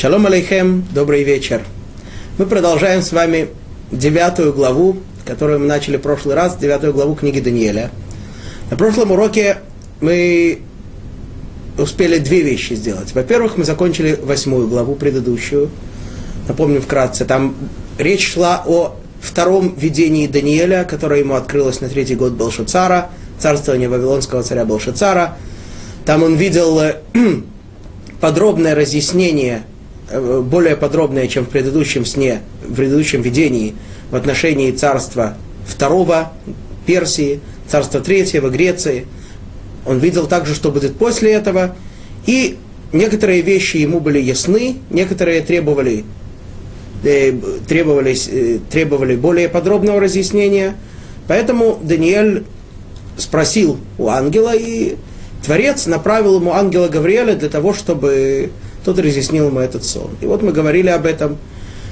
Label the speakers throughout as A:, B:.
A: Шалом алейхем, добрый вечер. Мы продолжаем с вами девятую главу, которую мы начали в прошлый раз, девятую главу книги Даниэля. На прошлом уроке мы успели две вещи сделать. Во-первых, мы закончили восьмую главу, предыдущую. Напомню вкратце, там речь шла о втором видении Даниэля, которое ему открылось на третий год Белшицара, царствования Вавилонского царя Белшицара. Там он видел э, подробное разъяснение, более подробное, чем в предыдущем сне, в предыдущем видении в отношении царства второго Персии, царства третьего Греции. Он видел также, что будет после этого. И некоторые вещи ему были ясны, некоторые требовали, э, требовались, э, требовали более подробного разъяснения. Поэтому Даниэль спросил у ангела, и Творец направил ему ангела Гавриэля для того, чтобы тот разъяснил ему этот сон. И вот мы говорили об этом,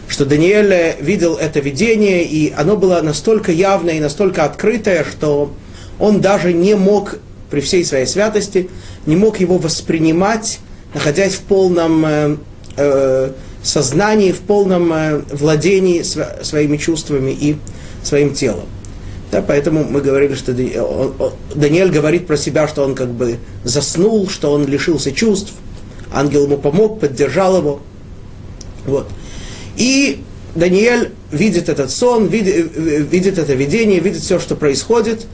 A: что Даниэль видел это видение, и оно было настолько явное и настолько открытое, что он даже не мог, при всей своей святости, не мог его воспринимать, находясь в полном э, э, сознании, в полном э, владении св- своими чувствами и своим телом. Да, поэтому мы говорили, что Даниэль говорит про себя, что он как бы заснул, что он лишился чувств. Ангел ему помог, поддержал его. Вот. И Даниэль видит этот сон, видит, видит это видение, видит все, что происходит.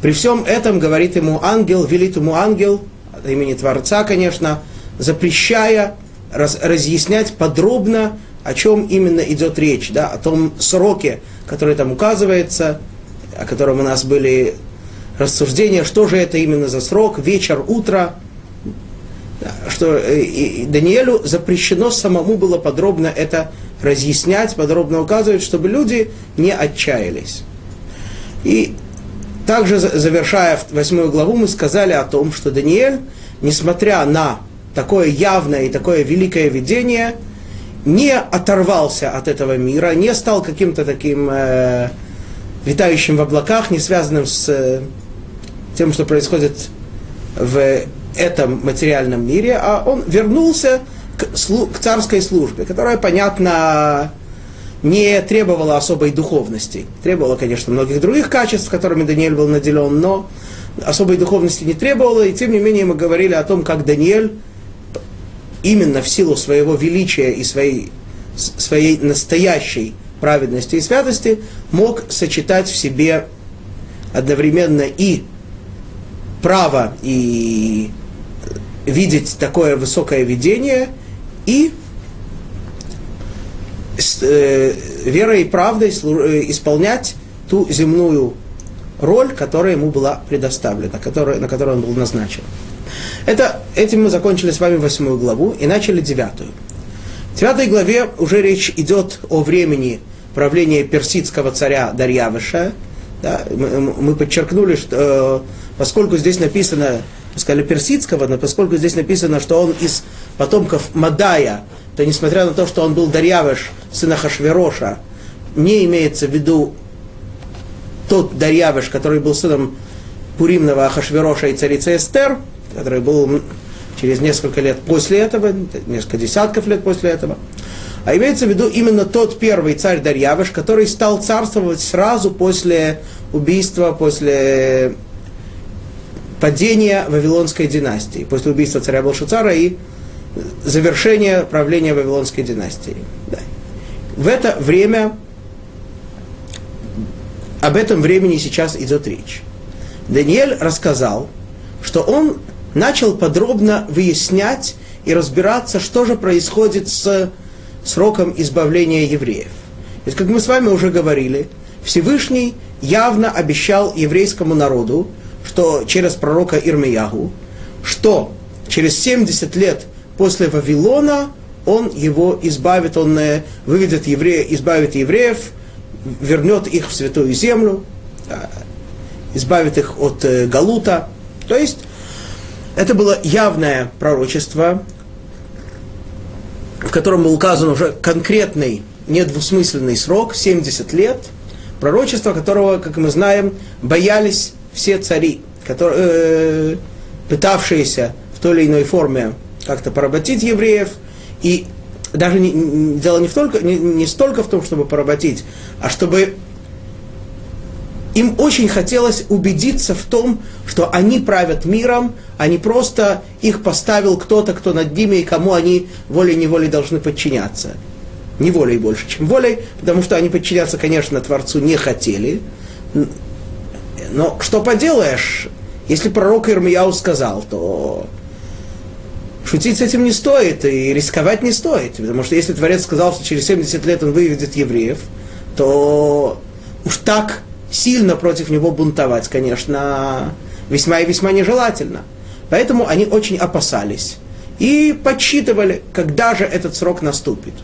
A: При всем этом говорит ему ангел, велит ему ангел, от имени Творца, конечно, запрещая раз, разъяснять подробно, о чем именно идет речь, да, о том сроке, который там указывается, о котором у нас были рассуждения, что же это именно за срок, вечер, утро, что э, Даниэлю запрещено самому было подробно это разъяснять, подробно указывать, чтобы люди не отчаялись. И также, завершая восьмую главу, мы сказали о том, что Даниэль, несмотря на такое явное и такое великое видение, не оторвался от этого мира, не стал каким-то таким э, витающим в облаках, не связанным с э, тем, что происходит в этом материальном мире, а он вернулся к, к царской службе, которая, понятно, не требовала особой духовности. Требовала, конечно, многих других качеств, которыми Даниэль был наделен, но особой духовности не требовала, и тем не менее мы говорили о том, как Даниэль именно в силу своего величия и своей, своей настоящей праведности и святости мог сочетать в себе одновременно и право, и видеть такое высокое видение, и э, верой и правдой э, исполнять ту земную роль, которая ему была предоставлена, которая, на которую он был назначен. Это, этим мы закончили с вами восьмую главу и начали девятую. В девятой главе уже речь идет о времени правления персидского царя Дарьявыша. Да, мы, мы подчеркнули, что э, поскольку здесь написано, сказали персидского, но поскольку здесь написано, что он из потомков Мадая, то несмотря на то, что он был Дарьявыш, сына Хашвероша, не имеется в виду тот Дарьявыш, который был сыном Пуримного Ахашвероша и царицы Эстер, который был через несколько лет после этого, несколько десятков лет после этого. А имеется в виду именно тот первый царь Дарьявыш, который стал царствовать сразу после убийства, после падения Вавилонской династии, после убийства царя Белшицара и завершения правления Вавилонской династии. Да. В это время, об этом времени сейчас идет речь. Даниэль рассказал, что он начал подробно выяснять и разбираться, что же происходит с сроком избавления евреев. Ведь, как мы с вами уже говорили, Всевышний явно обещал еврейскому народу, что через пророка Ирмиягу, что через 70 лет после Вавилона он его избавит, он э, выведет евреев, избавит евреев, вернет их в святую землю, избавит их от э, Галута. То есть это было явное пророчество, в котором был указан уже конкретный, недвусмысленный срок, 70 лет, пророчество которого, как мы знаем, боялись все цари, которые, э, пытавшиеся в той или иной форме как-то поработить евреев. И даже не, дело не, в только, не, не столько в том, чтобы поработить, а чтобы им очень хотелось убедиться в том, что они правят миром, а не просто их поставил кто-то, кто над ними, и кому они волей-неволей должны подчиняться. Не волей больше, чем волей, потому что они подчиняться, конечно, Творцу не хотели. Но что поделаешь, если пророк Ирмияу сказал, то шутить с этим не стоит и рисковать не стоит. Потому что если Творец сказал, что через 70 лет он выведет евреев, то уж так сильно против него бунтовать, конечно, весьма и весьма нежелательно. Поэтому они очень опасались и подсчитывали, когда же этот срок наступит.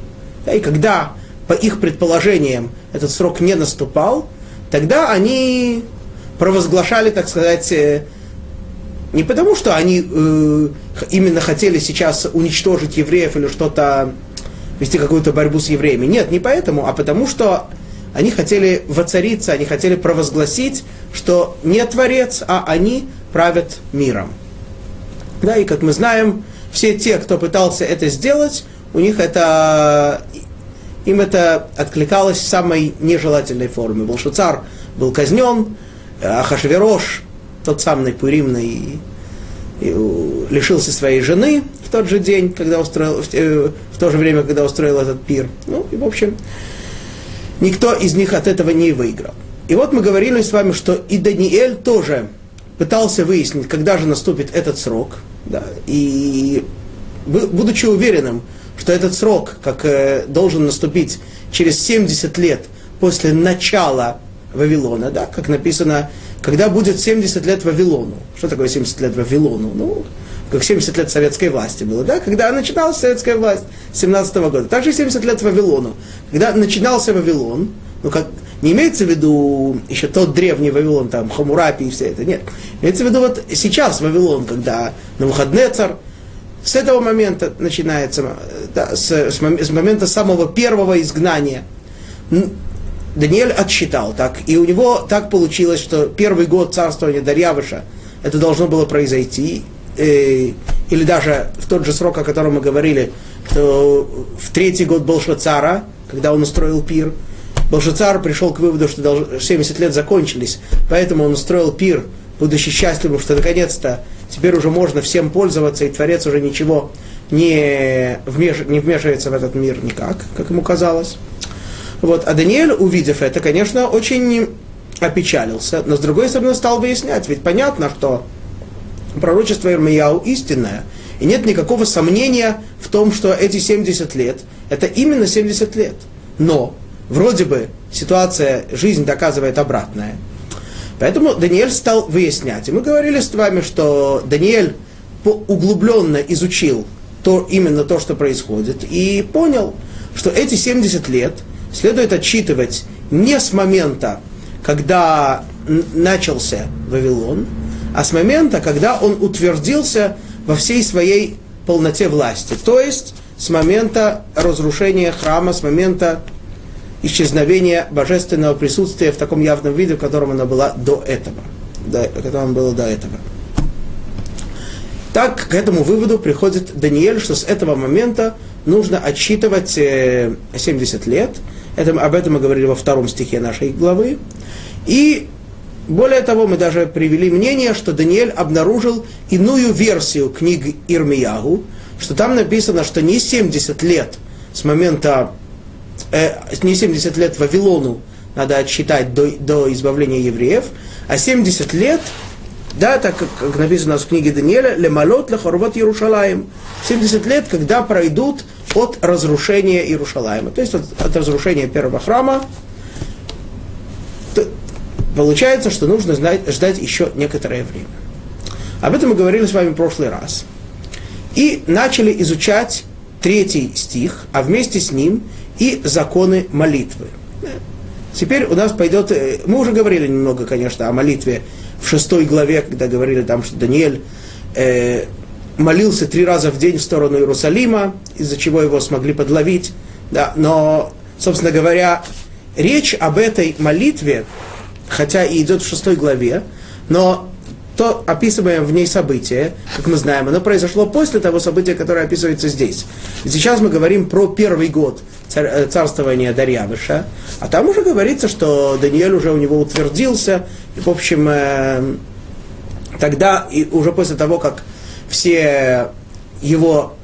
A: И когда, по их предположениям, этот срок не наступал, тогда они провозглашали, так сказать, э, не потому, что они э, именно хотели сейчас уничтожить евреев или что-то, вести какую-то борьбу с евреями. Нет, не поэтому, а потому что они хотели воцариться, они хотели провозгласить, что не Творец, а они правят миром. Да, и как мы знаем, все те, кто пытался это сделать, у них это, им это откликалось в самой нежелательной форме. Волшуцар был казнен, Ахашверош, тот самый Пуримный, лишился своей жены в тот же день, когда устроил, в, э, в то же время, когда устроил этот пир. Ну, и в общем, никто из них от этого не выиграл. И вот мы говорили с вами, что и Даниэль тоже пытался выяснить, когда же наступит этот срок. Да, и будучи уверенным, что этот срок, как э, должен наступить через 70 лет после начала Вавилона, да, как написано, когда будет 70 лет Вавилону. Что такое 70 лет Вавилону? Ну, как 70 лет советской власти было, да, когда начиналась советская власть 17 -го года. Также 70 лет Вавилону. Когда начинался Вавилон, ну как, не имеется в виду еще тот древний Вавилон, там, Хамурапи и все это, нет. Имеется в виду вот сейчас Вавилон, когда на выходные царь, с этого момента начинается, да, с, с, с момента самого первого изгнания. Даниэль отсчитал так, и у него так получилось, что первый год царствования Дарьявыша, это должно было произойти, э, или даже в тот же срок, о котором мы говорили, что в третий год Болшацара, когда он устроил пир, Болшацар пришел к выводу, что 70 лет закончились, поэтому он устроил пир, будучи счастливым, что наконец-то теперь уже можно всем пользоваться, и Творец уже ничего не, вмеш... не вмешивается в этот мир никак, как ему казалось. Вот. А Даниэль, увидев это, конечно, очень опечалился, но с другой стороны стал выяснять, ведь понятно, что пророчество Ирмияу истинное. И нет никакого сомнения в том, что эти 70 лет, это именно 70 лет. Но вроде бы ситуация, жизнь доказывает обратное. Поэтому Даниэль стал выяснять. И мы говорили с вами, что Даниэль углубленно изучил то, именно то, что происходит, и понял, что эти 70 лет следует отчитывать не с момента, когда начался Вавилон, а с момента, когда он утвердился во всей своей полноте власти. То есть с момента разрушения храма, с момента исчезновения божественного присутствия в таком явном виде, в котором оно было до этого. До, в котором было до этого. Так к этому выводу приходит Даниэль, что с этого момента нужно отсчитывать 70 э, лет. Это, об этом мы говорили во втором стихе нашей главы. И более того, мы даже привели мнение, что Даниэль обнаружил иную версию книг Ирмиягу, что там написано, что не 70 лет с момента, э, не 70 лет Вавилону надо отсчитать до, до избавления евреев, а 70 лет, да, так как, как написано в книге Даниэля, лемалот лехорвот Иерушалаем, 70 лет, когда пройдут от разрушения Иерушалаема, то есть от, от разрушения первого храма Получается, что нужно знать, ждать еще некоторое время. Об этом мы говорили с вами в прошлый раз. И начали изучать третий стих, а вместе с ним и законы молитвы. Теперь у нас пойдет, э, мы уже говорили немного, конечно, о молитве в шестой главе, когда говорили там, что Даниэль э, молился три раза в день в сторону Иерусалима, из-за чего его смогли подловить. Да, но, собственно говоря, речь об этой молитве хотя и идет в шестой главе, но то описываемое в ней событие, как мы знаем, оно произошло после того события, которое описывается здесь. Сейчас мы говорим про первый год цар, э, царствования Дарьявыша, а там уже говорится, что Даниэль уже у него утвердился, и, в общем, э, тогда, и уже после того, как все его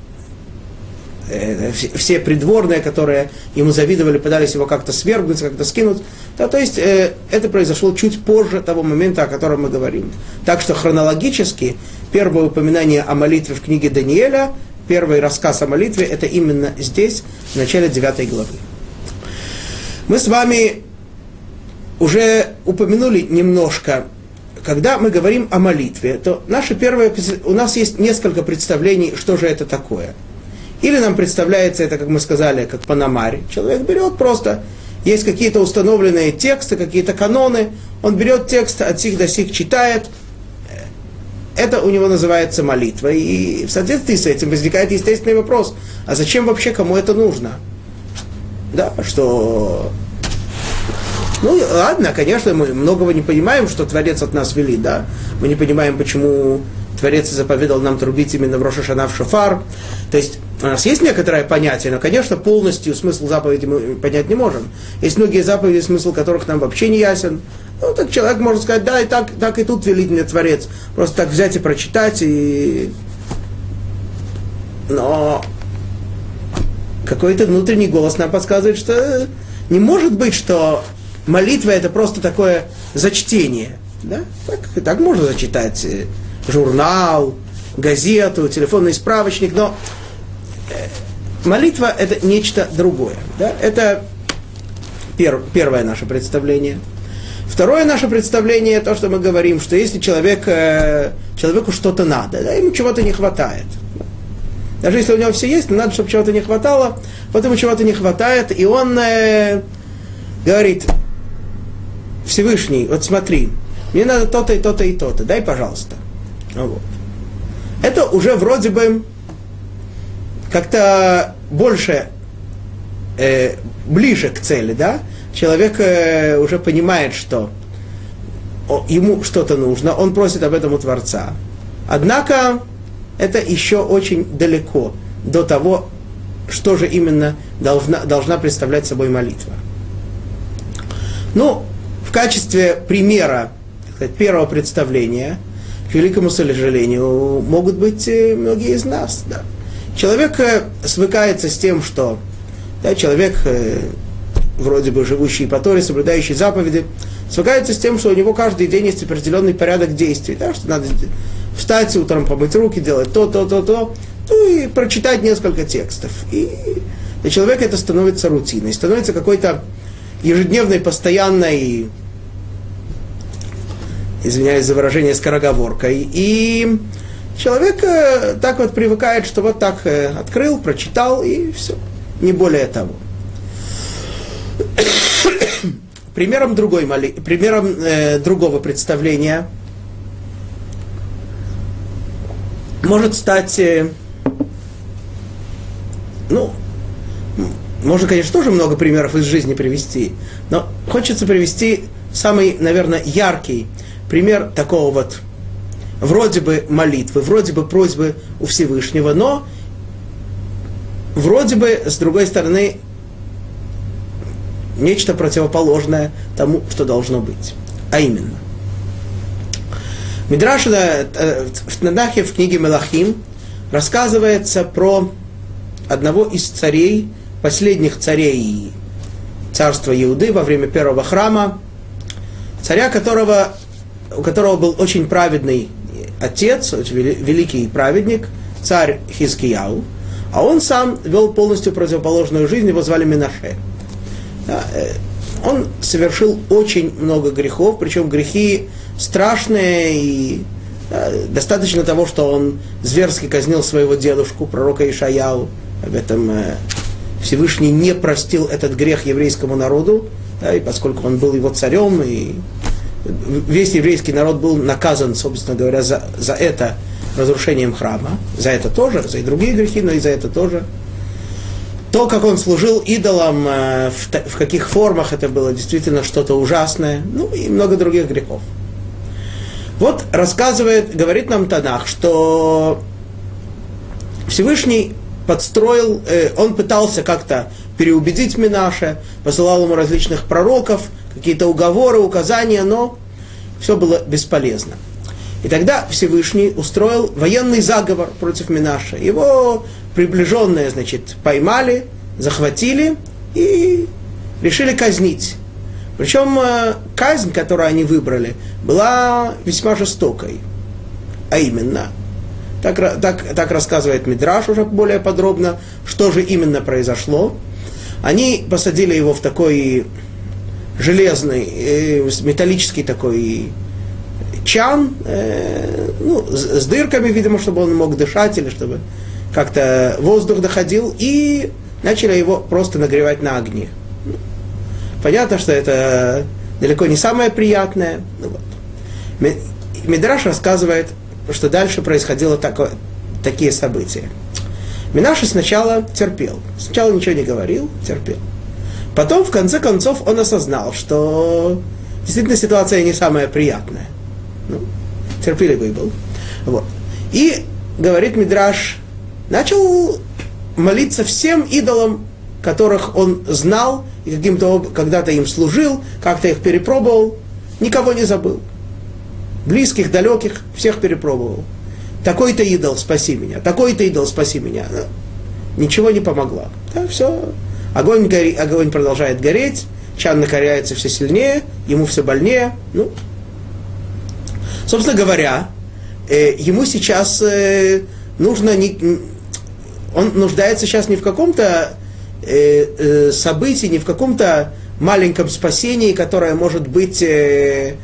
A: э, все придворные, которые ему завидовали, пытались его как-то свергнуть, как-то скинуть. Да, то есть э, это произошло чуть позже того момента, о котором мы говорим. Так что хронологически первое упоминание о молитве в книге Даниэля, первый рассказ о молитве, это именно здесь, в начале 9 главы. Мы с вами уже упомянули немножко когда мы говорим о молитве, то наше первое, у нас есть несколько представлений, что же это такое. Или нам представляется это, как мы сказали, как Панамари. Человек берет просто, есть какие-то установленные тексты, какие-то каноны, он берет текст от сих до сих, читает, это у него называется молитва. И в соответствии с этим возникает естественный вопрос, а зачем вообще кому это нужно? Да, что ну, ладно, конечно, мы многого не понимаем, что Творец от нас велит, да. Мы не понимаем, почему Творец заповедал нам трубить именно в Рошашана в Шофар. То есть у нас есть некоторое понятие, но, конечно, полностью смысл заповеди мы понять не можем. Есть многие заповеди, смысл которых нам вообще не ясен. Ну, так человек может сказать, да, и так, так и тут велит мне Творец. Просто так взять и прочитать, и... Но какой-то внутренний голос нам подсказывает, что не может быть, что молитва это просто такое зачтение. Да? Так, так можно зачитать э, журнал, газету, телефонный справочник, но э, молитва это нечто другое. Да? Это пер, первое наше представление. Второе наше представление, то, что мы говорим, что если человек, э, человеку что-то надо, да, ему чего-то не хватает. Даже если у него все есть, но надо, чтобы чего-то не хватало, вот чего-то не хватает, и он э, говорит, Всевышний, вот смотри, мне надо то-то и то-то и то-то, дай, пожалуйста. Вот. Это уже вроде бы как-то больше, э, ближе к цели, да? Человек э, уже понимает, что ему что-то нужно, он просит об этом у Творца. Однако это еще очень далеко до того, что же именно должна, должна представлять собой молитва. Ну, качестве примера сказать, первого представления, к великому сожалению, могут быть э, многие из нас. Да. Человек э, свыкается с тем, что да, человек, э, вроде бы живущий по Торе, соблюдающий заповеди, свыкается с тем, что у него каждый день есть определенный порядок действий, да, что надо встать утром, помыть руки, делать то, то, то, то, ну и прочитать несколько текстов. И для человека это становится рутиной, становится какой-то ежедневной, постоянной, извиняюсь за выражение, скороговоркой. И человек э, так вот привыкает, что вот так э, открыл, прочитал и все. Не более того. примером, другой моли... примером э, другого представления может стать, э, ну, можно, конечно, тоже много примеров из жизни привести, но хочется привести самый, наверное, яркий пример такого вот вроде бы молитвы, вроде бы просьбы у Всевышнего, но вроде бы, с другой стороны, нечто противоположное тому, что должно быть. А именно. Мидраш э, в Надахе в книге Мелахим рассказывается про одного из царей последних царей царства Иуды во время первого храма, царя, которого, у которого был очень праведный отец, великий праведник, царь Хизкияу, а он сам вел полностью противоположную жизнь, его звали Минаше. Э, он совершил очень много грехов, причем грехи страшные и да, достаточно того, что он зверски казнил своего дедушку, пророка Ишаяу, об этом э, Всевышний не простил этот грех еврейскому народу, да, и поскольку он был его царем, и весь еврейский народ был наказан, собственно говоря, за, за это разрушением храма, за это тоже, за и другие грехи, но и за это тоже. То, как он служил идолам, э, в, каких формах это было действительно что-то ужасное, ну и много других грехов. Вот рассказывает, говорит нам Танах, что Всевышний подстроил, э, он пытался как-то переубедить Минаша, посылал ему различных пророков, какие-то уговоры, указания, но все было бесполезно. И тогда Всевышний устроил военный заговор против Минаша. Его приближенные, значит, поймали, захватили и решили казнить. Причем э, казнь, которую они выбрали, была весьма жестокой. А именно, так, так, так рассказывает Мидраш уже более подробно, что же именно произошло. Они посадили его в такой железный, э, металлический такой чан, э, ну, с, с дырками, видимо, чтобы он мог дышать или чтобы как-то воздух доходил, и начали его просто нагревать на огне. Понятно, что это далеко не самое приятное. Ну, вот. Мидраш рассказывает, что дальше происходило такое, такие события. Минаша сначала терпел. Сначала ничего не говорил, терпел. Потом, в конце концов, он осознал, что действительно ситуация не самая приятная. Ну, терпеливый был. Вот. И, говорит Мидраш, начал молиться всем идолам, которых он знал и каким-то когда-то им служил, как-то их перепробовал, никого не забыл. Близких, далеких, всех перепробовал. Такой-то идол, спаси меня, такой-то идол, спаси меня. Ничего не помогло. Да, все. Огонь, гори, огонь продолжает гореть, чан накоряется все сильнее, ему все больнее. Ну, собственно говоря, э, ему сейчас э, нужно не, он нуждается сейчас не в каком-то э, э, событии, не в каком-то маленьком спасении, которое может быть э,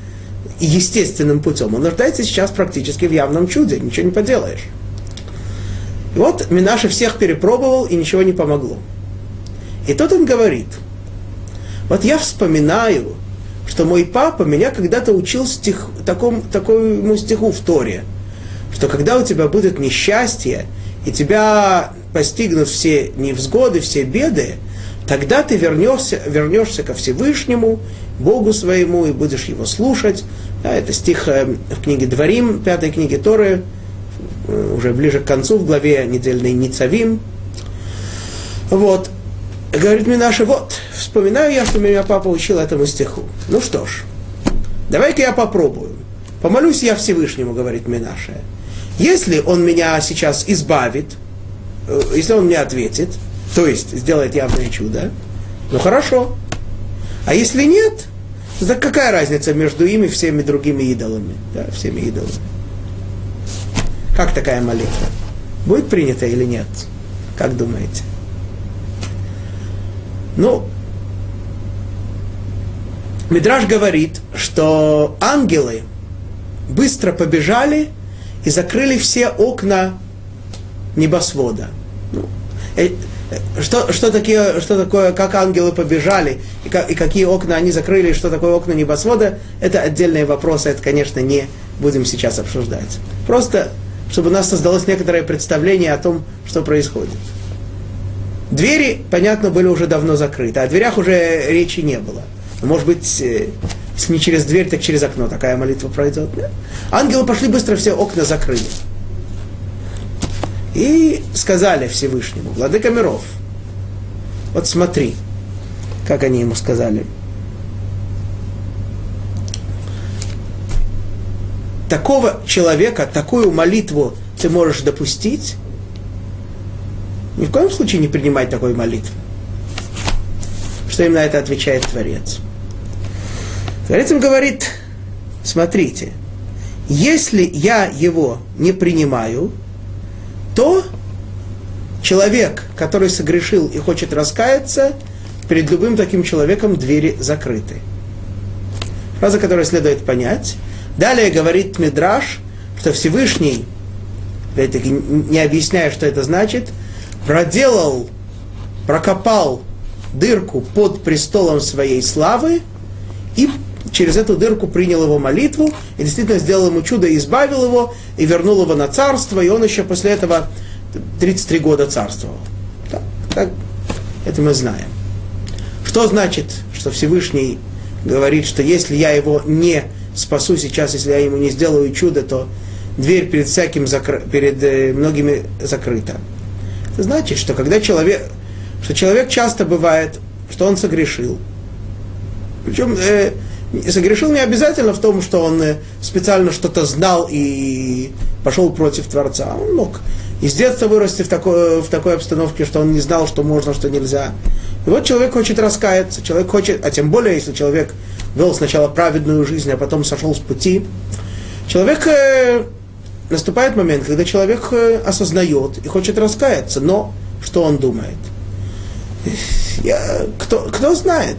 A: естественным путем. Он нуждается сейчас практически в явном чуде, ничего не поделаешь. И вот Минаша всех перепробовал, и ничего не помогло. И тут он говорит, вот я вспоминаю, что мой папа меня когда-то учил стих, такому, такому стиху в Торе, что когда у тебя будет несчастье, и тебя постигнут все невзгоды, все беды, тогда ты вернешься, вернешься ко Всевышнему, Богу своему, и будешь его слушать. Да, это стих э, в книге Дворим, пятой книге Торы, э, уже ближе к концу, в главе недельной Ницавим. Вот. Говорит мне Минаша, вот, вспоминаю я, что меня папа учил этому стиху. Ну что ж, давай-ка я попробую. Помолюсь я Всевышнему, говорит Минаша. Если он меня сейчас избавит, э, если он мне ответит, то есть сделает явное чудо, ну хорошо. А если нет, то какая разница между ими и всеми другими идолами? Да, всеми идолами. Как такая молитва? Будет принята или нет? Как думаете? Ну, Мидраж говорит, что ангелы быстро побежали и закрыли все окна небосвода. Ну, э, что, что, такие, что такое, как ангелы побежали, и, как, и какие окна они закрыли, и что такое окна небосвода, это отдельные вопросы, это, конечно, не будем сейчас обсуждать. Просто, чтобы у нас создалось некоторое представление о том, что происходит. Двери, понятно, были уже давно закрыты, о дверях уже речи не было. Может быть, э, не через дверь, так через окно такая молитва пройдет. Да? Ангелы пошли быстро, все окна закрыли. И сказали Всевышнему, Владыка миров, вот смотри, как они ему сказали. Такого человека, такую молитву ты можешь допустить? Ни в коем случае не принимать такой молитвы. Что им на это отвечает Творец? Творец им говорит, смотрите, если я его не принимаю, то человек, который согрешил и хочет раскаяться, перед любым таким человеком двери закрыты. Фраза, которую следует понять. Далее говорит Мидраш, что Всевышний, опять-таки не объясняя, что это значит, проделал, прокопал дырку под престолом своей славы и через эту дырку принял его молитву и действительно сделал ему чудо, избавил его, и вернул его на царство, и он еще после этого 33 года царствовал. Так, так, это мы знаем. Что значит, что Всевышний говорит, что если я его не спасу сейчас, если я ему не сделаю чудо, то дверь перед всяким закры... перед э, многими закрыта. Это значит, что когда человек, что человек часто бывает, что он согрешил. Причем э, согрешил не обязательно в том, что он э, специально что-то знал и пошел против Творца. Он мог из детства вырасти в такой, в такой обстановке, что он не знал, что можно, что нельзя. И вот человек хочет раскаяться, человек хочет, а тем более, если человек вел сначала праведную жизнь, а потом сошел с пути, человек э, наступает момент, когда человек э, осознает и хочет раскаяться, но что он думает? Я, кто, кто знает?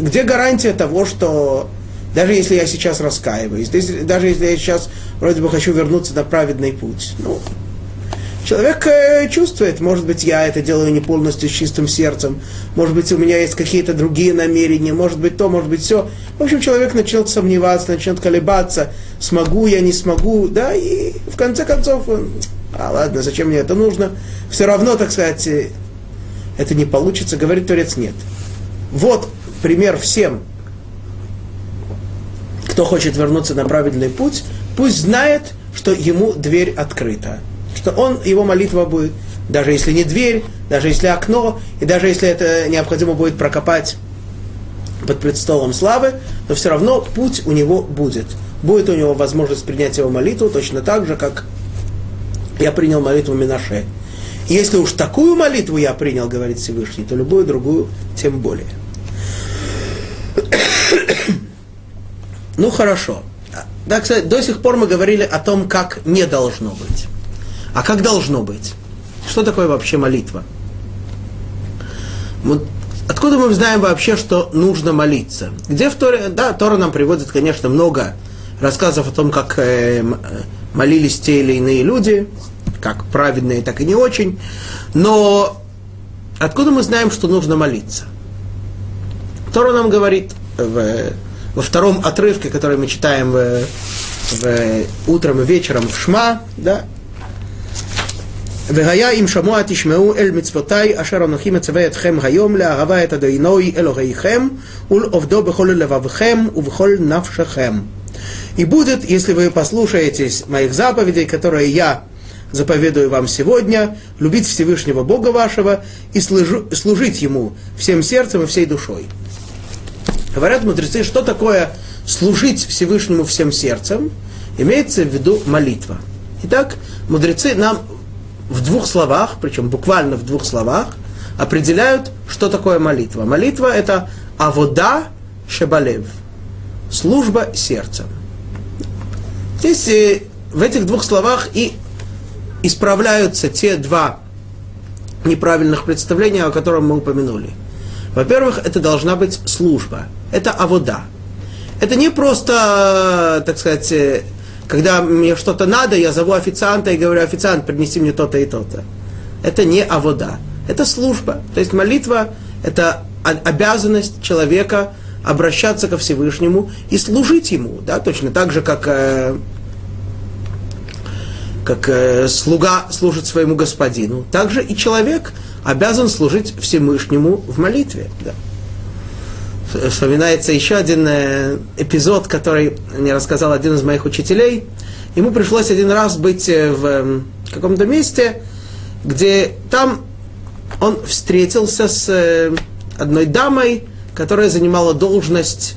A: Где гарантия того, что даже если я сейчас раскаиваюсь, даже если я сейчас вроде бы хочу вернуться на праведный путь, ну, Человек э, чувствует, может быть, я это делаю не полностью с чистым сердцем, может быть, у меня есть какие-то другие намерения, может быть, то, может быть, все. В общем, человек начнет сомневаться, начнет колебаться, смогу я, не смогу, да, и в конце концов, он, а ладно, зачем мне это нужно? Все равно, так сказать, э, это не получится, говорит Творец, нет. Вот пример всем, кто хочет вернуться на правильный путь, пусть знает, что ему дверь открыта что он, его молитва будет, даже если не дверь, даже если окно, и даже если это необходимо будет прокопать под предстолом славы, но все равно путь у него будет. Будет у него возможность принять его молитву точно так же, как я принял молитву Минаше. Если уж такую молитву я принял, говорит Всевышний, то любую другую тем более. ну хорошо. Так сказать, до сих пор мы говорили о том, как не должно быть. А как должно быть? Что такое вообще молитва? Вот откуда мы знаем вообще, что нужно молиться? Где в Торе, да, Тора нам приводит, конечно, много рассказов о том, как э, молились те или иные люди, как праведные, так и не очень. Но откуда мы знаем, что нужно молиться? Тора нам говорит в, во втором отрывке, который мы читаем в, в, утром и вечером в Шма, да, והיה אם שמוע תשמעו אל מצוותי אשר אנוכי מצווה אתכם היום לאהבה את אדינוי אלוהיכם ולעובדו בכל לבבכם ובכל נפשכם. И будет, если вы послушаетесь моих заповедей, которые я заповедую вам сегодня, любить Всевышнего Бога вашего и служить Ему всем сердцем и всей душой. Говорят мудрецы, что такое служить Всевышнему всем сердцем, имеется в виду молитва. Итак, мудрецы нам в двух словах, причем буквально в двух словах, определяют, что такое молитва. Молитва – это авода шебалев, служба сердцем. Здесь э, в этих двух словах и исправляются те два неправильных представления, о которых мы упомянули. Во-первых, это должна быть служба. Это авода. Это не просто, так сказать, э, когда мне что-то надо, я зову официанта и говорю, официант, принеси мне то-то и то-то. Это не авода, это служба. То есть молитва – это обязанность человека обращаться ко Всевышнему и служить Ему, да, точно так же, как, э, как э, слуга служит своему господину, также и человек обязан служить Всевышнему в молитве. Да вспоминается еще один э, эпизод, который мне рассказал один из моих учителей. Ему пришлось один раз быть э, в эм, каком-то месте, где там он встретился с э, одной дамой, которая занимала должность,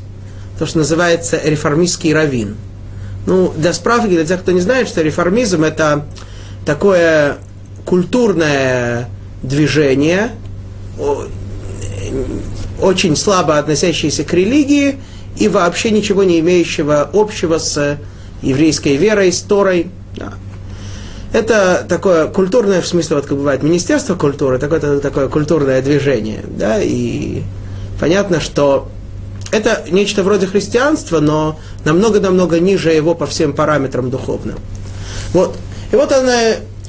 A: то, что называется реформистский раввин. Ну, для справки, для тех, кто не знает, что реформизм это такое культурное движение, очень слабо относящиеся к религии и вообще ничего не имеющего общего с еврейской верой, с Торой. Да. Это такое культурное, в смысле, вот как бывает Министерство культуры, такое, такое культурное движение. Да, и понятно, что это нечто вроде христианства, но намного-намного ниже его по всем параметрам духовным. Вот. И вот она,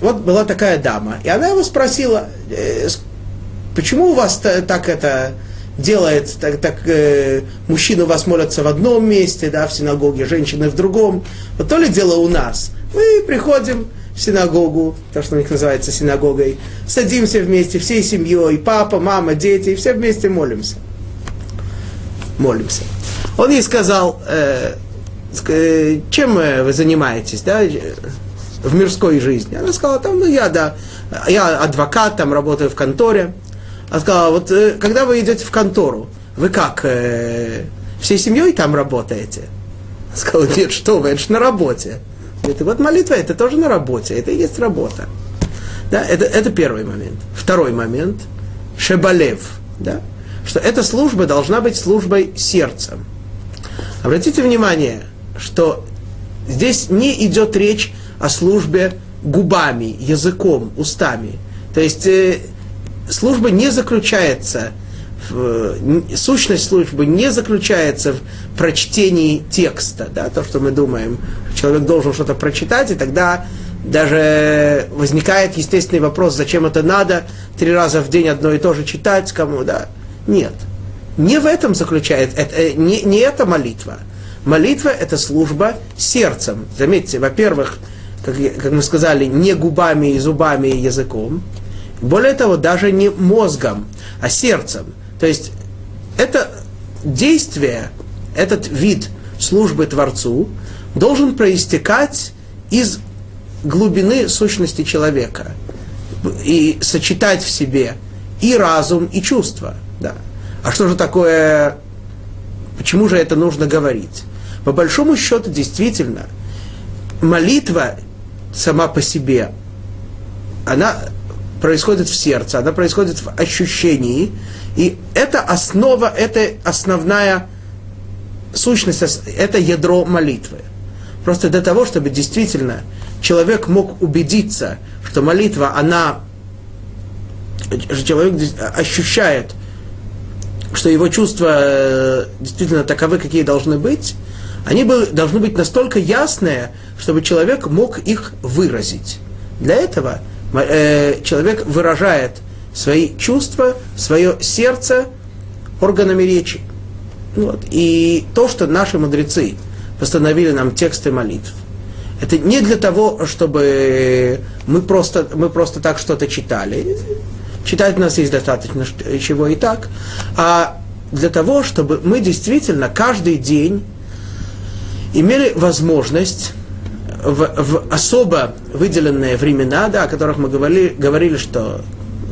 A: вот была такая дама, и она его спросила, «Э, почему у вас так это делает, так, так э, мужчины у вас молятся в одном месте, да, в синагоге, женщины в другом. Вот то ли дело у нас. Мы приходим в синагогу, то, что у них называется синагогой, садимся вместе, всей семьей, папа, мама, дети, и все вместе молимся. Молимся. Он ей сказал, э, э чем вы занимаетесь, да, в мирской жизни. Она сказала, там, ну я, да, я адвокат, там работаю в конторе. Она сказала, вот э, когда вы идете в контору, вы как, э, всей семьей там работаете? Она сказала, нет, что вы, это же на работе. Говорит, вот молитва, это тоже на работе, это и есть работа. Да, это, это первый момент. Второй момент, шебалев, да, что эта служба должна быть службой сердцем. Обратите внимание, что здесь не идет речь о службе губами, языком, устами. То есть э, служба не заключается в, сущность службы не заключается в прочтении текста, да, то, что мы думаем, человек должен что-то прочитать, и тогда даже возникает естественный вопрос, зачем это надо, три раза в день одно и то же читать, кому, да. Нет. Не в этом заключается, это, э, не, не это молитва. Молитва – это служба сердцем. Заметьте, во-первых, как, как мы сказали, не губами и зубами и языком. Более того, даже не мозгом, а сердцем. То есть это действие, этот вид службы Творцу должен проистекать из глубины сущности человека и сочетать в себе и разум, и чувства. Да. А что же такое, почему же это нужно говорить? По большому счету, действительно, молитва сама по себе, она происходит в сердце, она происходит в ощущении, и это основа, это основная сущность, это ядро молитвы. Просто для того, чтобы действительно человек мог убедиться, что молитва, она, человек ощущает, что его чувства э, действительно таковы, какие должны быть, они должны быть настолько ясные, чтобы человек мог их выразить. Для этого человек выражает свои чувства, свое сердце органами речи. Вот. И то, что наши мудрецы постановили нам тексты молитв, это не для того, чтобы мы просто, мы просто так что-то читали. Читать у нас есть достаточно чего и так. А для того, чтобы мы действительно каждый день имели возможность в, в особо выделенные времена, да, о которых мы говорили, говорили, что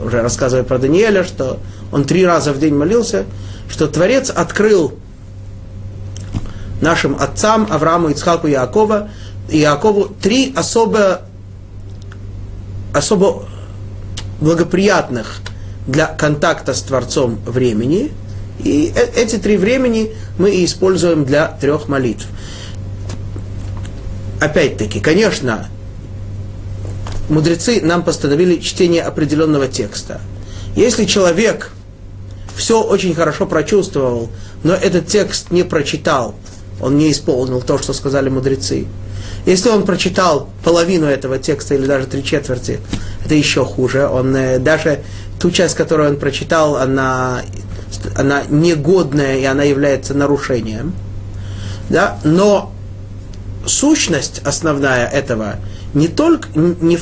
A: уже рассказывая про Даниэля, что он три раза в день молился, что Творец открыл нашим отцам Аврааму, Ицхаку и Иакова, и Иакову три особо, особо благоприятных для контакта с Творцом времени. И э, эти три времени мы используем для трех молитв опять-таки, конечно, мудрецы нам постановили чтение определенного текста. Если человек все очень хорошо прочувствовал, но этот текст не прочитал, он не исполнил то, что сказали мудрецы. Если он прочитал половину этого текста или даже три четверти, это еще хуже. Он э, даже ту часть, которую он прочитал, она, она негодная и она является нарушением. Да? Но сущность основная этого не, только, не,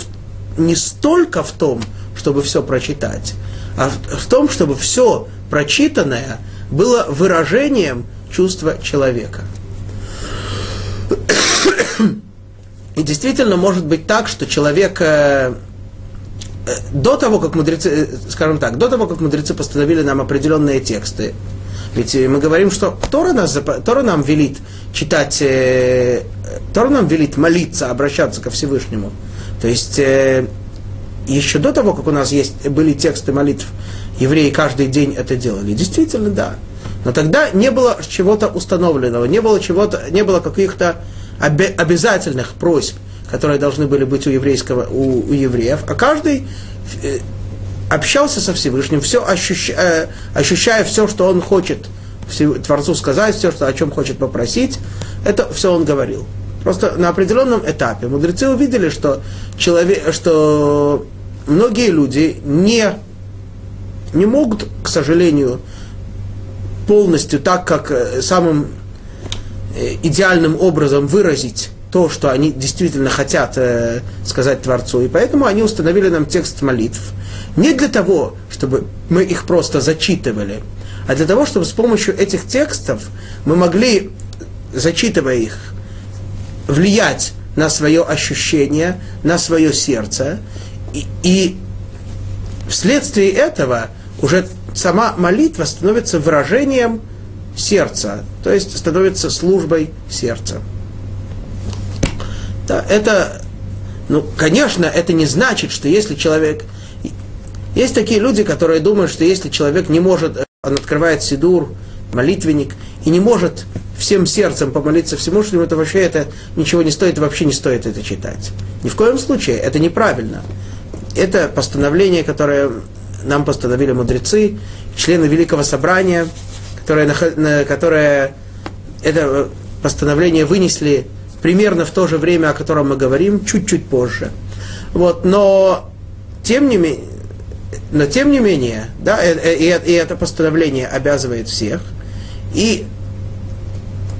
A: не столько в том, чтобы все прочитать, а в, в том, чтобы все прочитанное было выражением чувства человека. И действительно может быть так, что человек э, э до того, как мудрецы, э, скажем так, до того, как мудрецы постановили нам определенные тексты, ведь мы говорим, что Тора, нас, Тора нам велит читать, э, Тора нам велит молиться, обращаться ко Всевышнему. То есть э, еще до того, как у нас есть, были тексты молитв, евреи каждый день это делали. Действительно, да. Но тогда не было чего-то установленного, не было чего-то, не было каких-то обе- обязательных просьб, которые должны были быть у еврейского, у, у евреев, а каждый э, общался со Всевышним, все ощущая, ощущая все, что он хочет Творцу сказать, все, что, о чем хочет попросить, это все он говорил. Просто на определенном этапе мудрецы увидели, что, человек, что многие люди не, не могут, к сожалению, полностью так, как э, самым э, идеальным образом выразить то, что они действительно хотят э, сказать Творцу. И поэтому они установили нам текст молитв. Не для того, чтобы мы их просто зачитывали, а для того, чтобы с помощью этих текстов мы могли, зачитывая их, влиять на свое ощущение, на свое сердце. И, и вследствие этого уже сама молитва становится выражением сердца, то есть становится службой сердца. Да, это, ну, конечно, это не значит, что если человек... Есть такие люди, которые думают, что если человек не может, он открывает сидур, молитвенник, и не может всем сердцем помолиться Всемышнему, это вообще это ничего не стоит, вообще не стоит это читать. Ни в коем случае, это неправильно. Это постановление, которое нам постановили мудрецы, члены Великого Собрания, которое, которое это постановление вынесли примерно в то же время, о котором мы говорим, чуть-чуть позже. Вот, но тем не менее, но тем не менее, да, и, и, и это постановление обязывает всех. И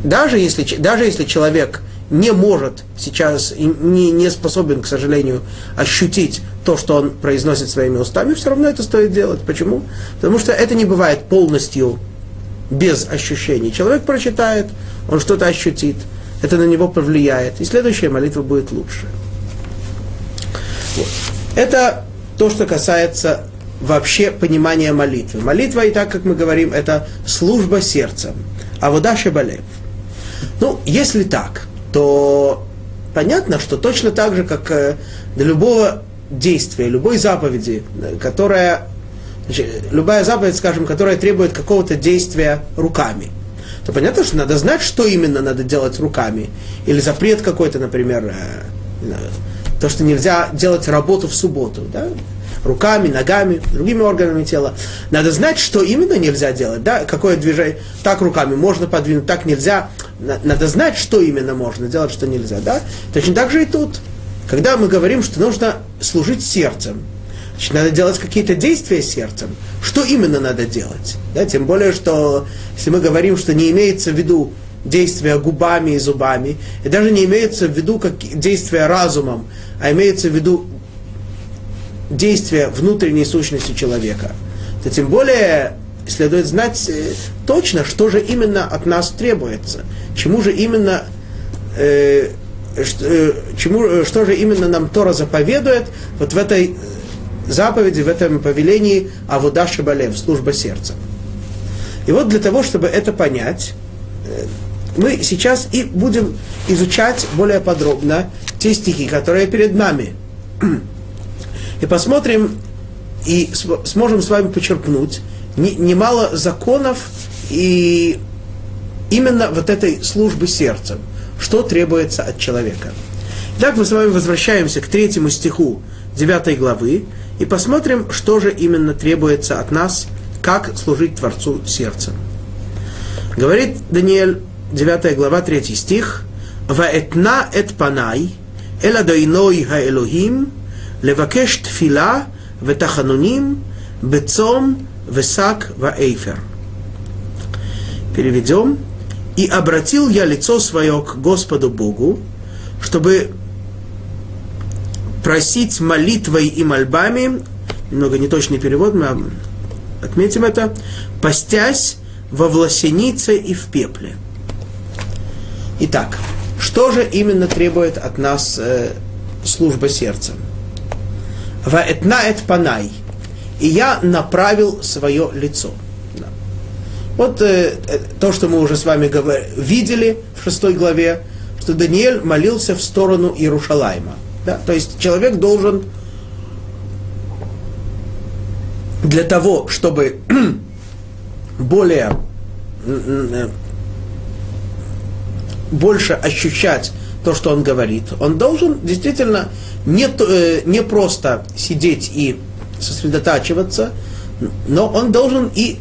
A: даже если, даже если человек не может сейчас, не, не способен, к сожалению, ощутить то, что он произносит своими устами, все равно это стоит делать. Почему? Потому что это не бывает полностью без ощущений. Человек прочитает, он что-то ощутит, это на него повлияет, и следующая молитва будет лучше. Вот. Это то, что касается вообще понимания молитвы. Молитва, и так как мы говорим, это служба сердцем. А вода шебалев. Ну, если так, то понятно, что точно так же, как э, для любого действия, любой заповеди, которая, значит, любая заповедь, скажем, которая требует какого-то действия руками, то понятно, что надо знать, что именно надо делать руками. Или запрет какой-то, например, э, то, что нельзя делать работу в субботу. Да? руками, ногами, другими органами тела. Надо знать, что именно нельзя делать, да, какое движение, так руками можно подвинуть, так нельзя. Надо знать, что именно можно делать, что нельзя, да. Точно так же и тут. Когда мы говорим, что нужно служить сердцем, значит, надо делать какие-то действия сердцем. Что именно надо делать? Да? Тем более, что если мы говорим, что не имеется в виду действия губами и зубами, и даже не имеется в виду как действия разумом, а имеется в виду действия внутренней сущности человека, то тем более следует знать э, точно, что же именно от нас требуется, чему же именно, э, э, чему, э, что же именно нам Тора заповедует вот в этой заповеди, в этом повелении Авуда Шабалев, служба сердца. И вот для того, чтобы это понять, мы сейчас и будем изучать более подробно те стихи, которые перед нами. И посмотрим, и сможем с вами почерпнуть немало законов и именно вот этой службы сердцем, что требуется от человека. Итак, мы с вами возвращаемся к третьему стиху 9 главы и посмотрим, что же именно требуется от нас, как служить Творцу сердцем. Говорит Даниэль, 9 глава, 3 стих, «Ваэтна эт панай, эла дойной хаэлохим, левакеш тфила ветахануним, бецом весак ваэйфер». Переведем. «И обратил я лицо свое к Господу Богу, чтобы просить молитвой и мольбами, немного неточный перевод, мы отметим это, постясь во власенице и в пепле. Итак, что же именно требует от нас э, служба сердцем? Ваэтнаэт панай. И я направил свое лицо. Да. Вот э, э, то, что мы уже с вами говор... видели в шестой главе, что Даниэль молился в сторону Иерушалайма. Да? То есть человек должен для того, чтобы более э, больше ощущать то, что он говорит, он должен действительно не, э, не просто сидеть и сосредотачиваться, но он должен и,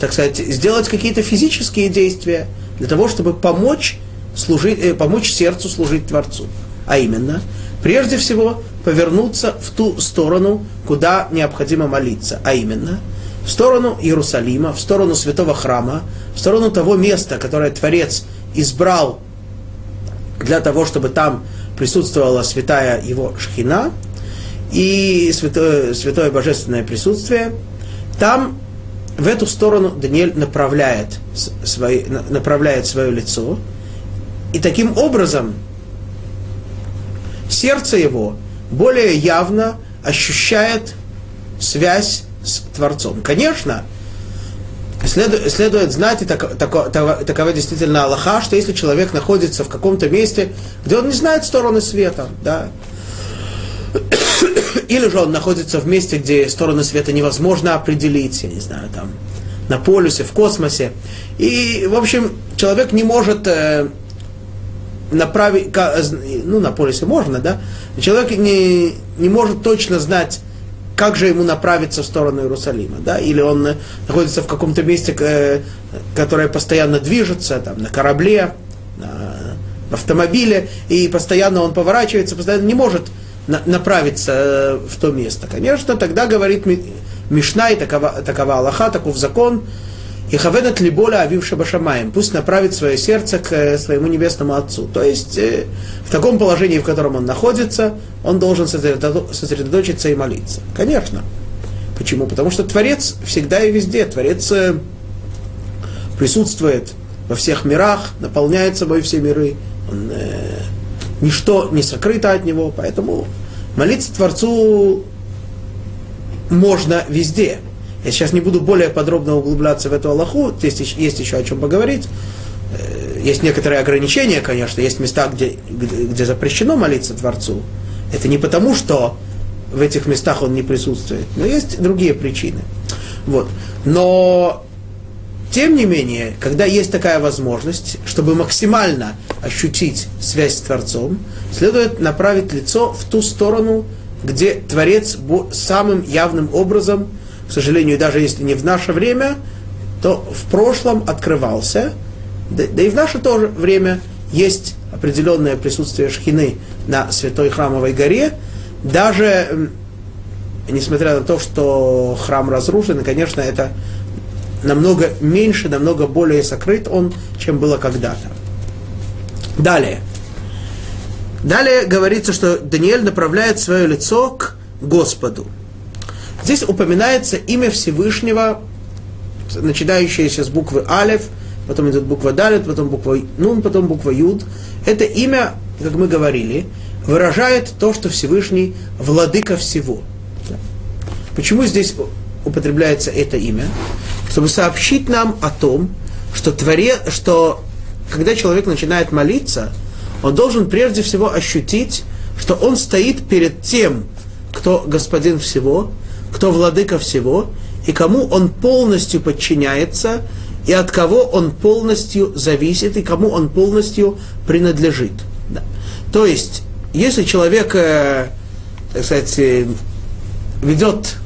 A: так сказать, сделать какие-то физические действия для того, чтобы помочь, служить, э, помочь сердцу служить Творцу. А именно, прежде всего, повернуться в ту сторону, куда необходимо молиться, а именно в сторону Иерусалима, в сторону святого храма, в сторону того места, которое Творец избрал для того, чтобы там присутствовала святая его шхина. и святое, святое божественное присутствие, там в эту сторону Даниэль направляет, свои, направляет свое лицо, и таким образом сердце его более явно ощущает связь с Творцом. Конечно, следует, следует знать, и так, так, так, такова действительно Аллаха, что если человек находится в каком-то месте, где он не знает стороны света, да, или же он находится в месте, где стороны света невозможно определить, я не знаю, там, на полюсе, в космосе. И, в общем, человек не может э, направить, ну, на полюсе можно, да, человек не, не может точно знать, как же ему направиться в сторону Иерусалима, да, или он э, находится в каком-то месте, э, которое постоянно движется, там, на корабле, на, автомобиле, и постоянно он поворачивается, постоянно не может на, направиться э, в то место. Конечно, тогда говорит Мишна, и такова, такова Аллаха, таков закон, и хавенат либоля авивша башамаем, пусть направит свое сердце к э, своему небесному Отцу. То есть э, в таком положении, в котором он находится, он должен сосредоточиться и молиться. Конечно. Почему? Потому что Творец всегда и везде. Творец э, присутствует во всех мирах, наполняет собой все миры. Он, э, ничто не сокрыто от него, поэтому молиться Творцу можно везде. Я сейчас не буду более подробно углубляться в эту Аллаху, есть, есть еще о чем поговорить. Э, есть некоторые ограничения, конечно, есть места, где, где, запрещено молиться Творцу. Это не потому, что в этих местах он не присутствует, но есть другие причины. Вот. Но, тем не менее, когда есть такая возможность, чтобы максимально ощутить связь с Творцом, следует направить лицо в ту сторону, где Творец самым явным образом – к сожалению, даже если не в наше время, то в прошлом открывался, да, да и в наше тоже время есть определенное присутствие шхины на Святой Храмовой горе, даже несмотря на то, что храм разрушен, и, конечно, это намного меньше, намного более сокрыт он, чем было когда-то. Далее. Далее говорится, что Даниэль направляет свое лицо к Господу. Здесь упоминается имя Всевышнего, начинающееся с буквы Алев, потом идет буква Далит, потом буква Нун, потом буква Юд. Это имя, как мы говорили, выражает то, что Всевышний владыка всего. Почему здесь употребляется это имя? Чтобы сообщить нам о том, что, творе, что когда человек начинает молиться, он должен прежде всего ощутить, что он стоит перед тем, кто господин всего, кто владыка всего, и кому он полностью подчиняется, и от кого он полностью зависит, и кому он полностью принадлежит. Да. То есть, если человек, э, так сказать, э, ведет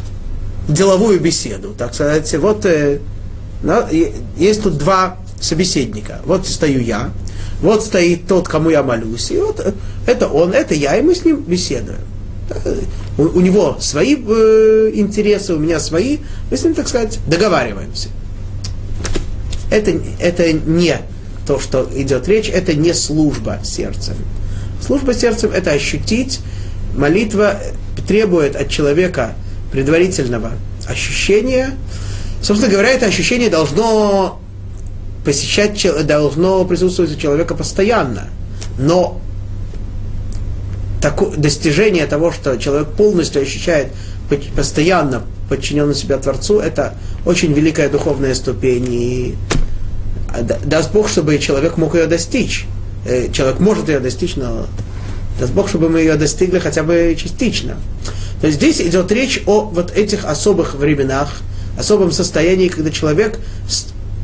A: деловую беседу, так сказать, вот э, есть тут два собеседника. Вот стою я, вот стоит тот, кому я молюсь, и вот это он, это я, и мы с ним беседуем. У, у него свои э, интересы, у меня свои. Мы с ним, так сказать, договариваемся. Это, это не то, что идет речь, это не служба сердцем. Служба сердцем – это ощутить. Молитва требует от человека предварительного ощущения. Собственно говоря, это ощущение должно посещать, должно присутствовать у человека постоянно. Но тако, достижение того, что человек полностью ощущает постоянно подчиненный себя Творцу, это очень великая духовная ступень. И а, даст Бог, чтобы человек мог ее достичь. Э, человек может ее достичь, но даст Бог, чтобы мы ее достигли хотя бы частично. То есть здесь идет речь о вот этих особых временах, особом состоянии, когда человек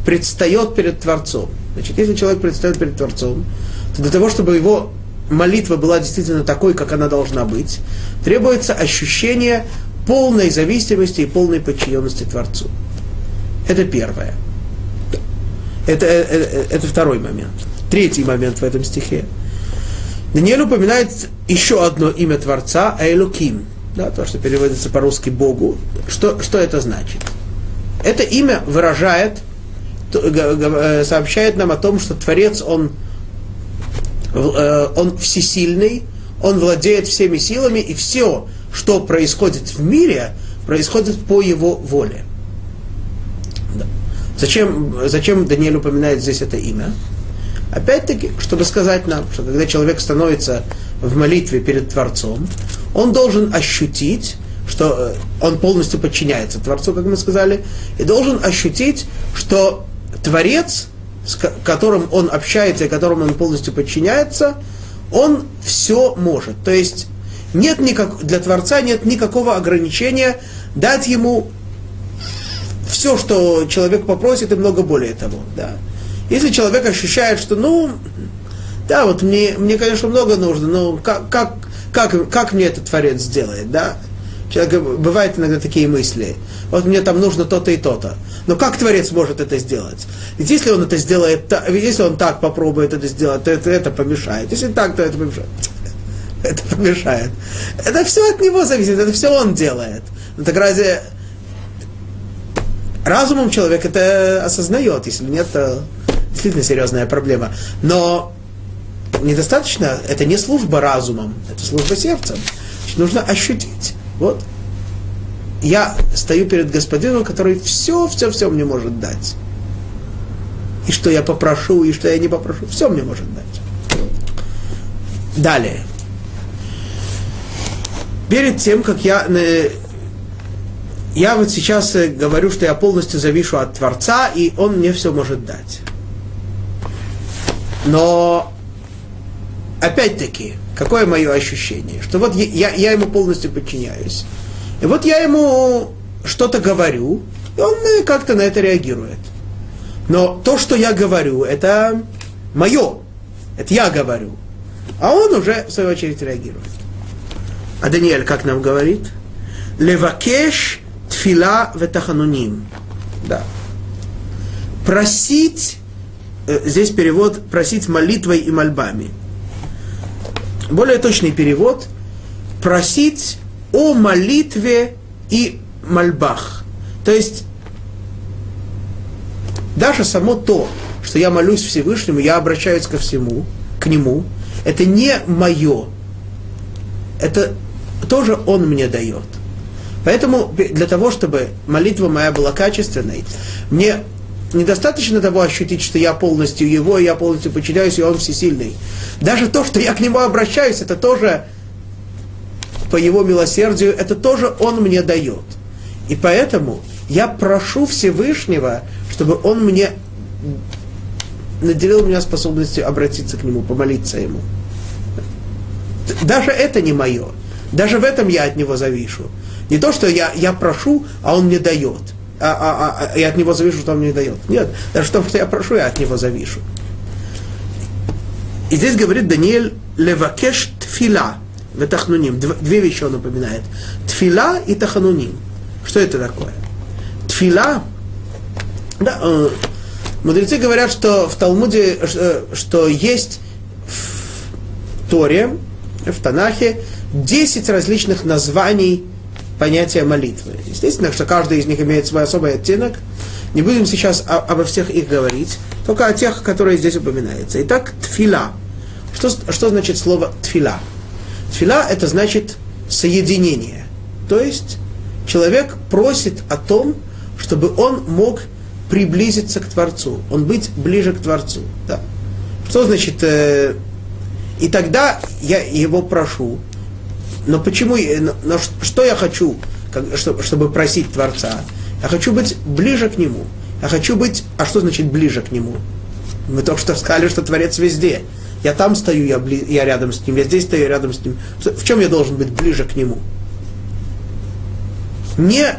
A: предстает перед Творцом. Значит, если человек предстает перед Творцом, то для того, чтобы его молитва была действительно такой, как она должна быть, требуется ощущение полной зависимости и полной подчиненности Творцу. Это первое. Это, это, э, это второй момент. Третий момент в этом стихе. Даниэль упоминает еще одно имя Творца, Эйлуким, да, то, что переводится по-русски Богу. Что, что это значит? Это имя выражает, э, сообщает нам о том, что Творец, он Э, он всесильный, он владеет всеми силами, и все, что происходит в мире, происходит по его воле. Да. Зачем, зачем Даниэль упоминает здесь это имя? Опять-таки, чтобы сказать нам, что когда человек становится в молитве перед Творцом, он должен ощутить, что э, он полностью подчиняется Творцу, как мы сказали, и должен ощутить, что Творец, с которым он общается и которому он полностью подчиняется, он все может. То есть нет никак, для Творца нет никакого ограничения дать ему все, что человек попросит, и много более того. Да. Если человек ощущает, что, ну, да, вот мне, мне конечно, много нужно, но как, как, как, как мне этот Творец сделает, да? Человек, бывают иногда такие мысли. Вот мне там нужно то-то и то-то. Но как Творец может это сделать? Ведь если он это сделает, если он так попробует это сделать, то это, это помешает. Если так, то это помешает. Это помешает. Это все от него зависит, это все он делает. Но так разве разумом человек это осознает, если нет, то действительно серьезная проблема. Но недостаточно, это не служба разумом, это служба сердцем. Нужно ощутить. Вот. Я стою перед господином, который все, все, все мне может дать. И что я попрошу, и что я не попрошу, все мне может дать. Далее. Перед тем, как я... Э, я вот сейчас э, говорю, что я полностью завишу от Творца, и Он мне все может дать. Но опять-таки, какое мое ощущение? Что вот я, я ему полностью подчиняюсь. И вот я ему что-то говорю, и он э, как-то на это реагирует. Но то, что я говорю, это мое. Это я говорю. А он уже, в свою очередь, реагирует. А Даниэль как нам говорит? Левакеш тфила ветахануним. Да. Просить, э, здесь перевод, просить молитвой и мольбами – более точный перевод – просить о молитве и мольбах. То есть даже само то, что я молюсь Всевышнему, я обращаюсь ко всему, к Нему, это не мое. Это тоже Он мне дает. Поэтому для того, чтобы молитва моя была качественной, мне недостаточно того ощутить, что я полностью его, я полностью подчиняюсь, и он всесильный. Даже то, что я к нему обращаюсь, это тоже по его милосердию, это тоже он мне дает. И поэтому я прошу Всевышнего, чтобы он мне наделил меня способностью обратиться к нему, помолиться ему. Даже это не мое. Даже в этом я от него завишу. Не то, что я, я прошу, а он мне дает а, а, а, я от него завишу, что он мне дает. Нет, даже в что я прошу, я от него завишу. И здесь говорит Даниэль левакеш тфила в. Две вещи он упоминает. Тфила и тахануним. Что это такое? Тфила, да, э, мудрецы говорят, что в Талмуде, что, что есть в Торе, в Танахе, 10 различных названий понятие молитвы. Естественно, что каждый из них имеет свой особый оттенок. Не будем сейчас о, обо всех их говорить, только о тех, которые здесь упоминаются. Итак, тфила. Что, что значит слово тфила? Тфила это значит соединение. То есть человек просит о том, чтобы он мог приблизиться к Творцу, он быть ближе к Творцу. Да. Что значит? Э, и тогда я его прошу, но почему, но, но что я хочу, чтобы, просить Творца? Я хочу быть ближе к Нему. Я хочу быть, а что значит ближе к Нему? Мы только что сказали, что Творец везде. Я там стою, я, бли, я рядом с Ним, я здесь стою, рядом с Ним. В чем я должен быть ближе к Нему? Не,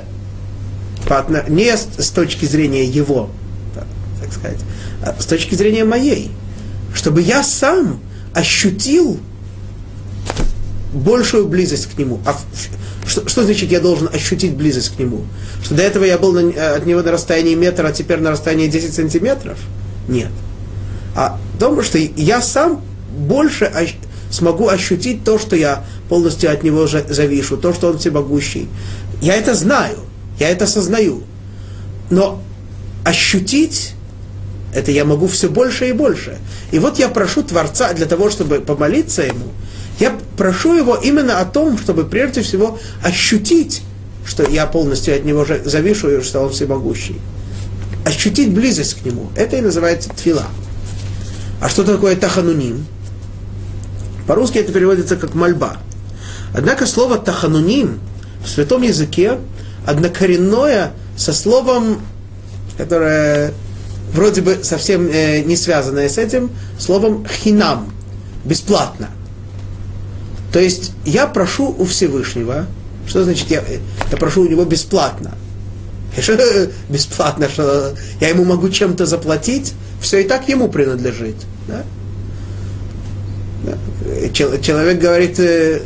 A: не с, с точки зрения Его, так сказать, а с точки зрения моей. Чтобы я сам ощутил большую близость к нему. А что, что значит я должен ощутить близость к нему? Что до этого я был на, э, от него на расстоянии метра, а теперь на расстоянии 10 сантиметров? Нет. А том, что я сам больше ощ, смогу ощутить то, что я полностью от него завишу, то, что он всемогущий. Я это знаю, я это осознаю. Но ощутить это я могу все больше и больше. И вот я прошу Творца для того, чтобы помолиться Ему, прошу его именно о том, чтобы прежде всего ощутить, что я полностью от него завишу и что он всемогущий. Ощутить близость к нему. Это и называется твила. А что такое тахануним? По-русски это переводится как мольба. Однако слово тахануним в святом языке однокоренное со словом, которое вроде бы совсем э, не связанное с этим, словом хинам, бесплатно. То есть я прошу у Всевышнего, что значит я, я прошу у него бесплатно? Что бесплатно, что я ему могу чем-то заплатить, все и так ему принадлежит. Да? Человек говорит, э,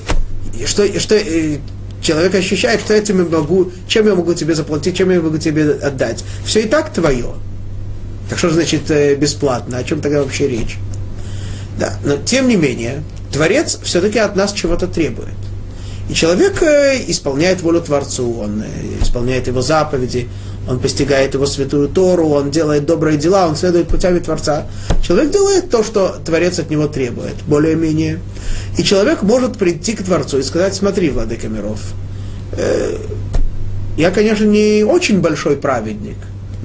A: что, что э, человек ощущает, что этим я могу, чем я могу тебе заплатить, чем я могу тебе отдать. Все и так твое. Так что значит э, бесплатно? О чем тогда вообще речь? Да, но тем не менее, Творец все-таки от нас чего-то требует. И человек исполняет волю Творцу, он исполняет его заповеди, он постигает его святую Тору, он делает добрые дела, он следует путями Творца. Человек делает то, что Творец от него требует, более-менее. И человек может прийти к Творцу и сказать, смотри, Владыка миров, э, я, конечно, не очень большой праведник,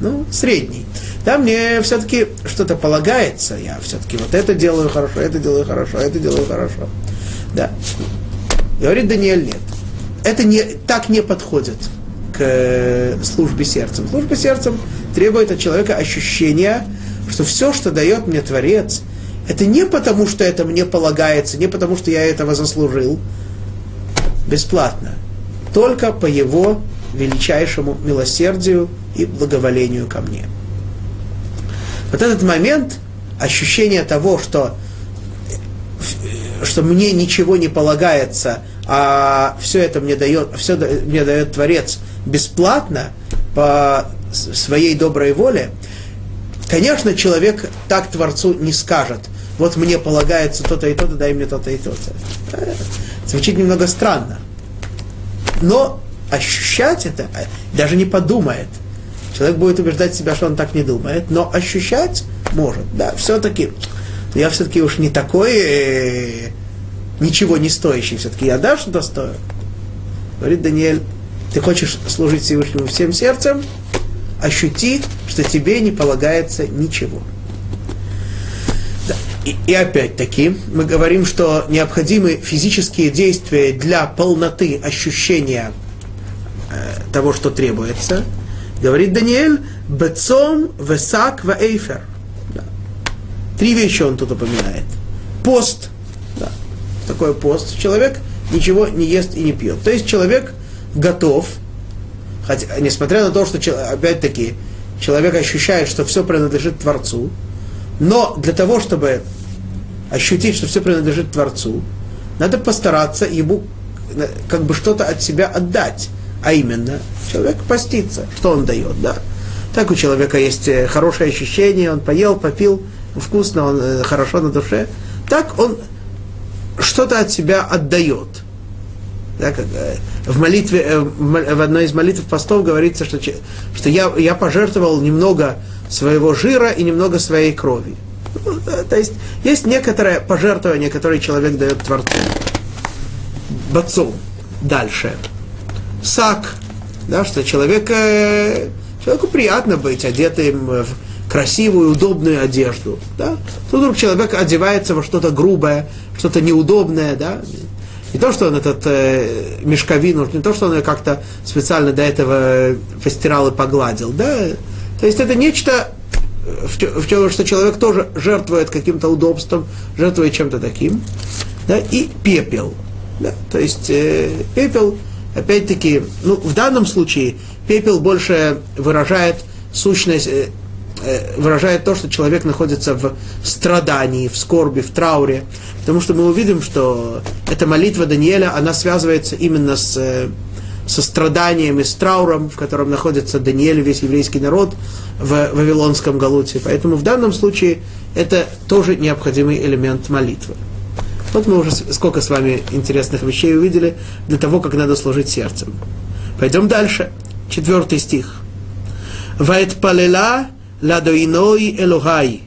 A: ну, средний. Да, мне все-таки что-то полагается, я все-таки вот это делаю хорошо, это делаю хорошо, это делаю хорошо. Да. Говорит Даниэль, нет. Это не, так не подходит к э, службе сердцем. Служба сердцем требует от человека ощущения, что все, что дает мне Творец, это не потому, что это мне полагается, не потому, что я этого заслужил, бесплатно, только по его величайшему милосердию и благоволению ко мне. Вот этот момент, ощущение того, что, что мне ничего не полагается, а все это мне дает, все мне дает Творец – бесплатно по своей доброй воле, конечно, человек так Творцу не скажет. Вот мне полагается то-то и то-то, дай мне то-то и то-то. Звучит немного странно. Но ощущать это даже не подумает. Человек будет убеждать себя, что он так не думает, но ощущать может. Да, все-таки я все-таки уж не такой э, ничего не стоящий, все-таки я да что-то стою. Говорит Даниэль, ты хочешь служить Всевышнему всем сердцем, ощути, что тебе не полагается ничего. И, и опять-таки мы говорим, что необходимы физические действия для полноты ощущения э, того, что требуется. Говорит Даниэль, бецом, весак, ваэйфер. Да. Три вещи он тут упоминает. Пост. Да. Такой пост. Человек ничего не ест и не пьет. То есть человек готов, хотя, несмотря на то, что, опять-таки, человек ощущает, что все принадлежит Творцу, но для того, чтобы ощутить, что все принадлежит Творцу, надо постараться ему как бы что-то от себя отдать. А именно, человек постится. Что он дает, да? Так у человека есть э, хорошее ощущение, он поел, попил, вкусно, он э, хорошо на душе. Так он что-то от себя отдает. Да, как, э, в молитве, в одной из молитв постов говорится, что, что я, я пожертвовал немного своего жира и немного своей крови. Ну, то есть есть некоторое пожертвование, которое человек дает Творцу. Бацу. Дальше. Сак. Да, что человек, э, человеку приятно быть одетым в красивую, удобную одежду. Да? Тут вдруг человек одевается во что-то грубое, что-то неудобное, да? Не то, что он этот э, мешковину, не то, что он ее как-то специально до этого постирал и погладил, да. То есть это нечто, в, в что человек тоже жертвует каким-то удобством, жертвует чем-то таким, да, и пепел. Да, то есть э, пепел, опять-таки, ну, в данном случае пепел больше выражает сущность, э, Э, выражает то, что человек находится в страдании, в скорби, в трауре. Потому что мы увидим, что эта молитва Даниэля, она связывается именно с, э, со страданием и с трауром, в котором находится Даниэль и весь еврейский народ в Вавилонском Галуте. Поэтому в данном случае это тоже необходимый элемент молитвы. Вот мы уже сколько с вами интересных вещей увидели для того, как надо служить сердцем. Пойдем дальше. Четвертый стих. Ваэт палела ладоиной элухай,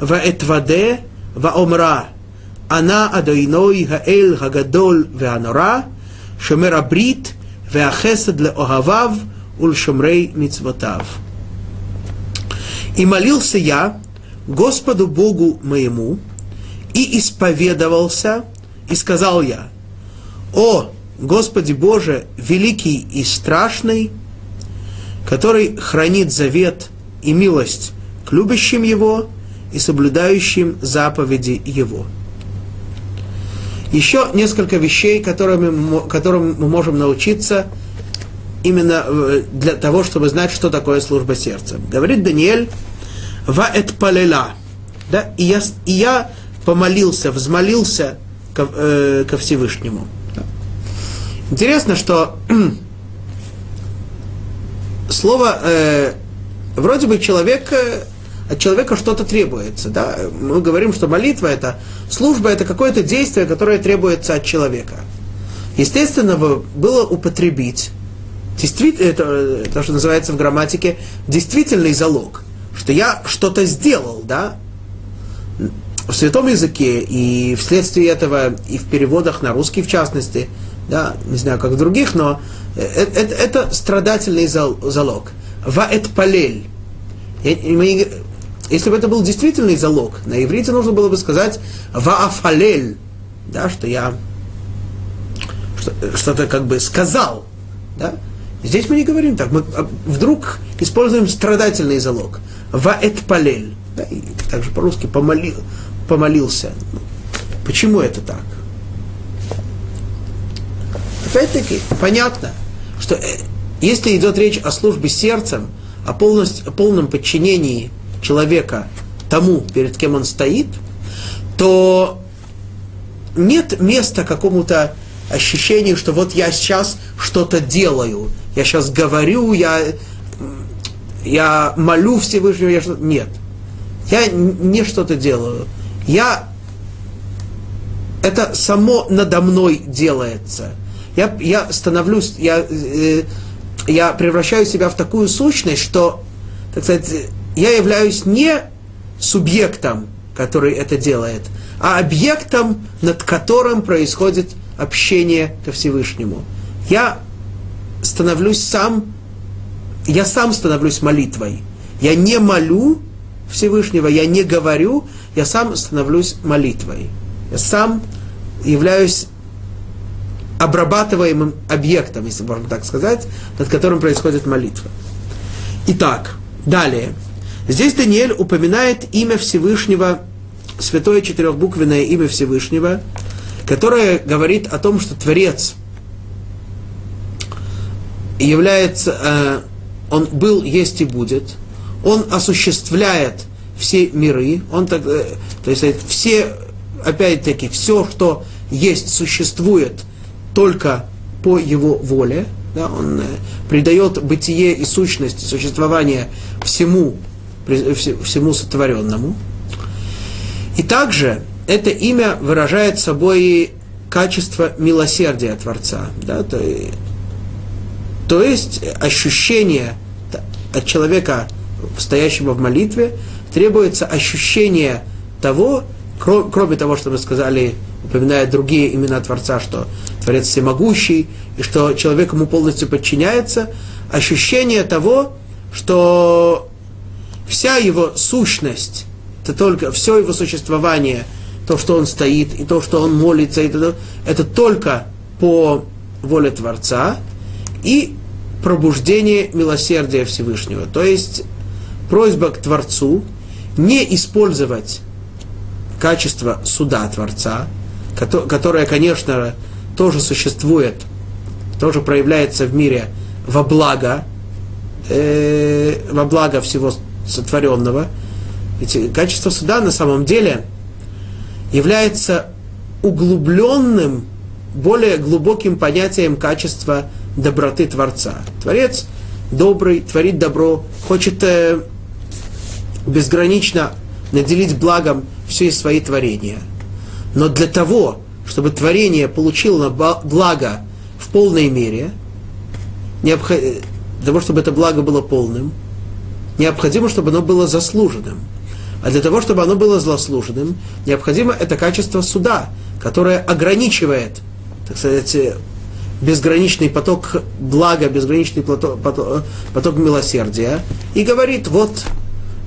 A: ваэт ваде ваомра, она адоиной хаэль хагадоль веанора, шумера брит веахесед леохавав ульшумрей мицвотав. И молился я Господу Богу моему, и исповедовался, и сказал я, «О, Господи Боже, великий и страшный, который хранит завет и милость к любящим Его и соблюдающим заповеди Его». Еще несколько вещей, которыми, которым мы можем научиться именно э, для того, чтобы знать, что такое служба сердца. Говорит Даниэль, «Ва эт палела». Да? И, я, и я помолился, взмолился ко, э, ко Всевышнему. Интересно, что слово э, вроде бы человек э, от человека что-то требуется. Да? Мы говорим, что молитва это служба, это какое-то действие, которое требуется от человека. Естественно, было употребить действительно, это то, что называется в грамматике, действительный залог, что я что-то сделал, да, в святом языке и вследствие этого и в переводах на русский в частности, да, не знаю, как в других, но это, это, это страдательный залог. Ваэт палель. Если бы это был действительный залог, на иврите нужно было бы сказать ваафалель, да, что я что-то как бы сказал. Да? Здесь мы не говорим так, мы а, вдруг используем страдательный залог. Ваэт палель. Да, и также по-русски помолил, помолился. Почему это так? Опять-таки, понятно, что э, если идет речь о службе сердцем, о, полностью, о полном подчинении человека тому, перед кем он стоит, то нет места какому-то ощущению, что вот я сейчас что-то делаю, я сейчас говорю, я, я молю Всевышнего, я что Нет. Я не что-то делаю. Я... Это само надо мной делается. Я, я становлюсь, я, э, я превращаю себя в такую сущность, что, так сказать, я являюсь не субъектом, который это делает, а объектом, над которым происходит общение ко Всевышнему. Я становлюсь сам, я сам становлюсь молитвой. Я не молю Всевышнего, я не говорю, я сам становлюсь молитвой. Я сам являюсь обрабатываемым объектом, если можно так сказать, над которым происходит молитва. Итак, далее. Здесь Даниэль упоминает имя Всевышнего, святое четырехбуквенное имя Всевышнего, которое говорит о том, что Творец является, э, он был, есть и будет, он осуществляет все миры, он так, э, то есть все, опять-таки, все, что есть, существует только по его воле, да, он э, придает бытие и сущность существования всему всему сотворенному. И также это имя выражает собой качество милосердия Творца. Да? То, то есть ощущение от человека, стоящего в молитве, требуется ощущение того, кроме того, что мы сказали, упоминая другие имена Творца, что Творец всемогущий, и что человек ему полностью подчиняется, ощущение того, что вся его сущность, это только все его существование, то, что он стоит, и то, что он молится, это, это только по воле Творца и пробуждение милосердия Всевышнего. То есть просьба к Творцу не использовать качество суда Творца, которое, конечно, тоже существует, тоже проявляется в мире во благо, э, во благо всего сотворенного. Ведь качество суда на самом деле является углубленным, более глубоким понятием качества доброты Творца. Творец добрый, творит добро, хочет э, безгранично наделить благом все свои творения. Но для того, чтобы творение получило благо в полной мере, для того, чтобы это благо было полным, необходимо, чтобы оно было заслуженным. А для того, чтобы оно было злослуженным, необходимо это качество суда, которое ограничивает, так сказать, безграничный поток блага, безграничный поток, поток, поток милосердия, и говорит, вот,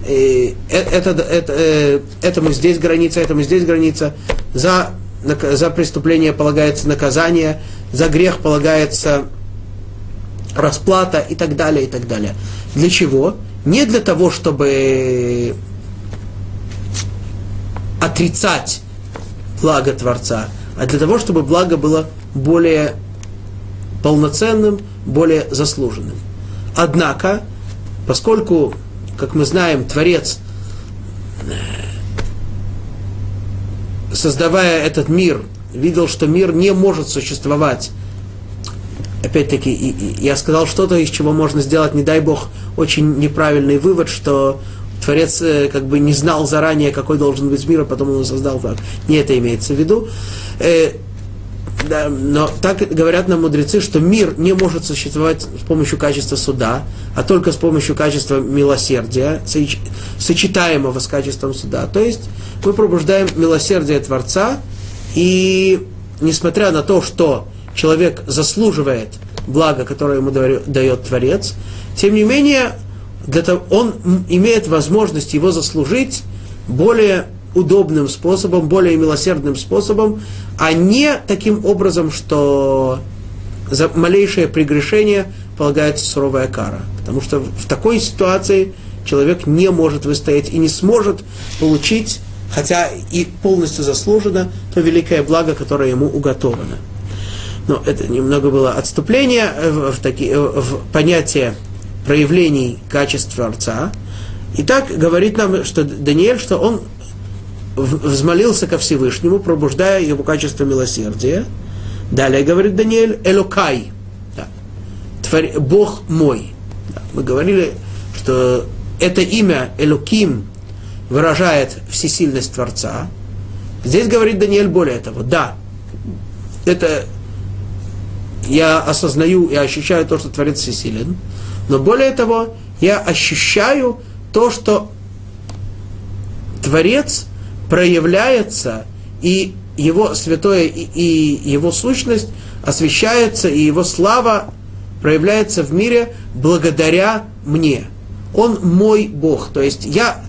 A: э, э это, это, э, этому здесь граница, этому здесь граница, за, за преступление полагается наказание, за грех полагается расплата и так далее, и так далее. Для чего? Не для того, чтобы отрицать благо Творца, а для того, чтобы благо было более полноценным, более заслуженным. Однако, поскольку, как мы знаем, Творец, создавая этот мир, видел, что мир не может существовать опять-таки, я сказал что-то, из чего можно сделать, не дай бог, очень неправильный вывод, что Творец э, как бы не знал заранее, какой должен быть мир, а потом он создал так. Не это имеется в виду. Да, но так говорят нам мудрецы, что мир не может существовать с помощью качества суда, а только с помощью качества милосердия, сочетаемого с качеством суда. То есть мы пробуждаем милосердие Творца, и несмотря на то, что человек заслуживает блага, которое ему дает Творец, тем не менее, для того, он имеет возможность его заслужить более удобным способом, более милосердным способом, а не таким образом, что за малейшее прегрешение полагается суровая кара. Потому что в такой ситуации человек не может выстоять и не сможет получить, хотя и полностью заслуженно, то великое благо, которое ему уготовано. Но это немного было отступление в, в, таки, в понятие проявлений качеств Творца. И так говорит нам, что Даниэль, что он взмолился ко Всевышнему, пробуждая его качество милосердия. Далее говорит Даниэль, Элокай, да, Бог мой. Да, мы говорили, что это имя Элоким выражает всесильность Творца. Здесь говорит Даниэль более того, да, это я осознаю и ощущаю то, что Творец всесилен, но более того, я ощущаю то, что Творец проявляется, и его святое и, его сущность освещается, и его слава проявляется в мире благодаря мне. Он мой Бог. То есть я,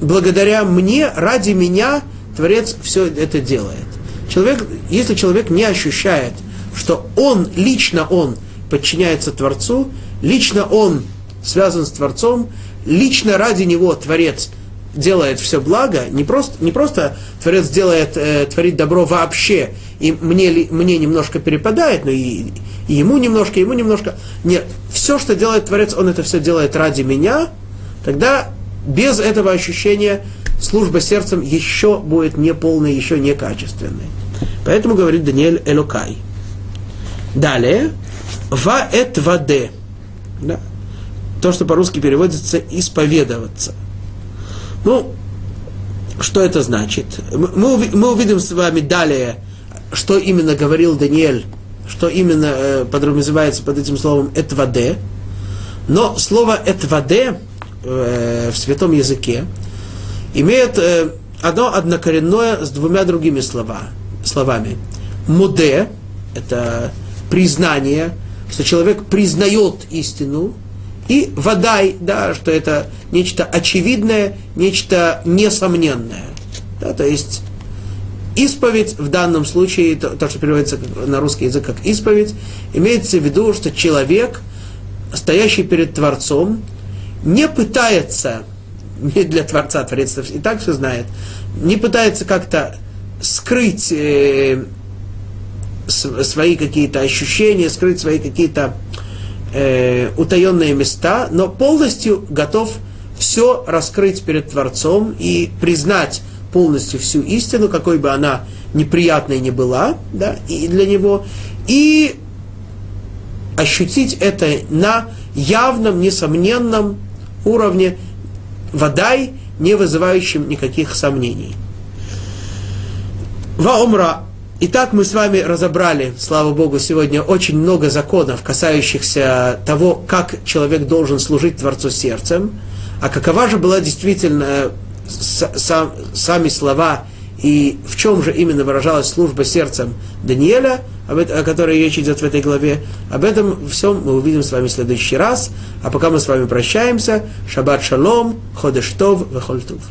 A: благодаря мне, ради меня, Творец все это делает. Человек, если человек не ощущает что он, лично он подчиняется Творцу, лично он связан с Творцом, лично ради него Творец делает все благо, не просто, не просто Творец делает, э, творит добро вообще, и мне, мне немножко перепадает, но и, и ему немножко, ему немножко. Нет, все, что делает Творец, он это все делает ради меня, тогда без этого ощущения служба сердцем еще будет неполной, еще некачественной. Поэтому говорит Даниэль Элокай – Далее, ва эт ваде. Да? То, что по-русски переводится исповедоваться. Ну, что это значит? Мы, мы увидим с вами далее, что именно говорил Даниэль, что именно э, подразумевается под этим словом этваде. Но слово этваде э, в святом языке имеет э, одно однокоренное с двумя другими слова, словами. Муде – это признание, что человек признает истину, и водай, да, что это нечто очевидное, нечто несомненное. Да, то есть исповедь в данном случае, то, то, что переводится на русский язык как исповедь, имеется в виду, что человек, стоящий перед Творцом, не пытается, не для Творца, Творец и так все знает, не пытается как-то скрыть э, свои какие-то ощущения, скрыть свои какие-то утаенные места, но полностью готов все раскрыть перед Творцом и признать полностью всю истину, какой бы она неприятной ни была, да, и для него, и ощутить это на явном, несомненном уровне, водай, не вызывающим никаких сомнений. Ваумра Итак, мы с вами разобрали, слава Богу, сегодня очень много законов, касающихся того, как человек должен служить Творцу сердцем, а какова же была действительно сам, сами слова и в чем же именно выражалась служба сердцем Даниэля, о которой речь идет в этой главе. Об этом всем мы увидим с вами в следующий раз. А пока мы с вами прощаемся, шаббат шалом, ходештов, вехольтув.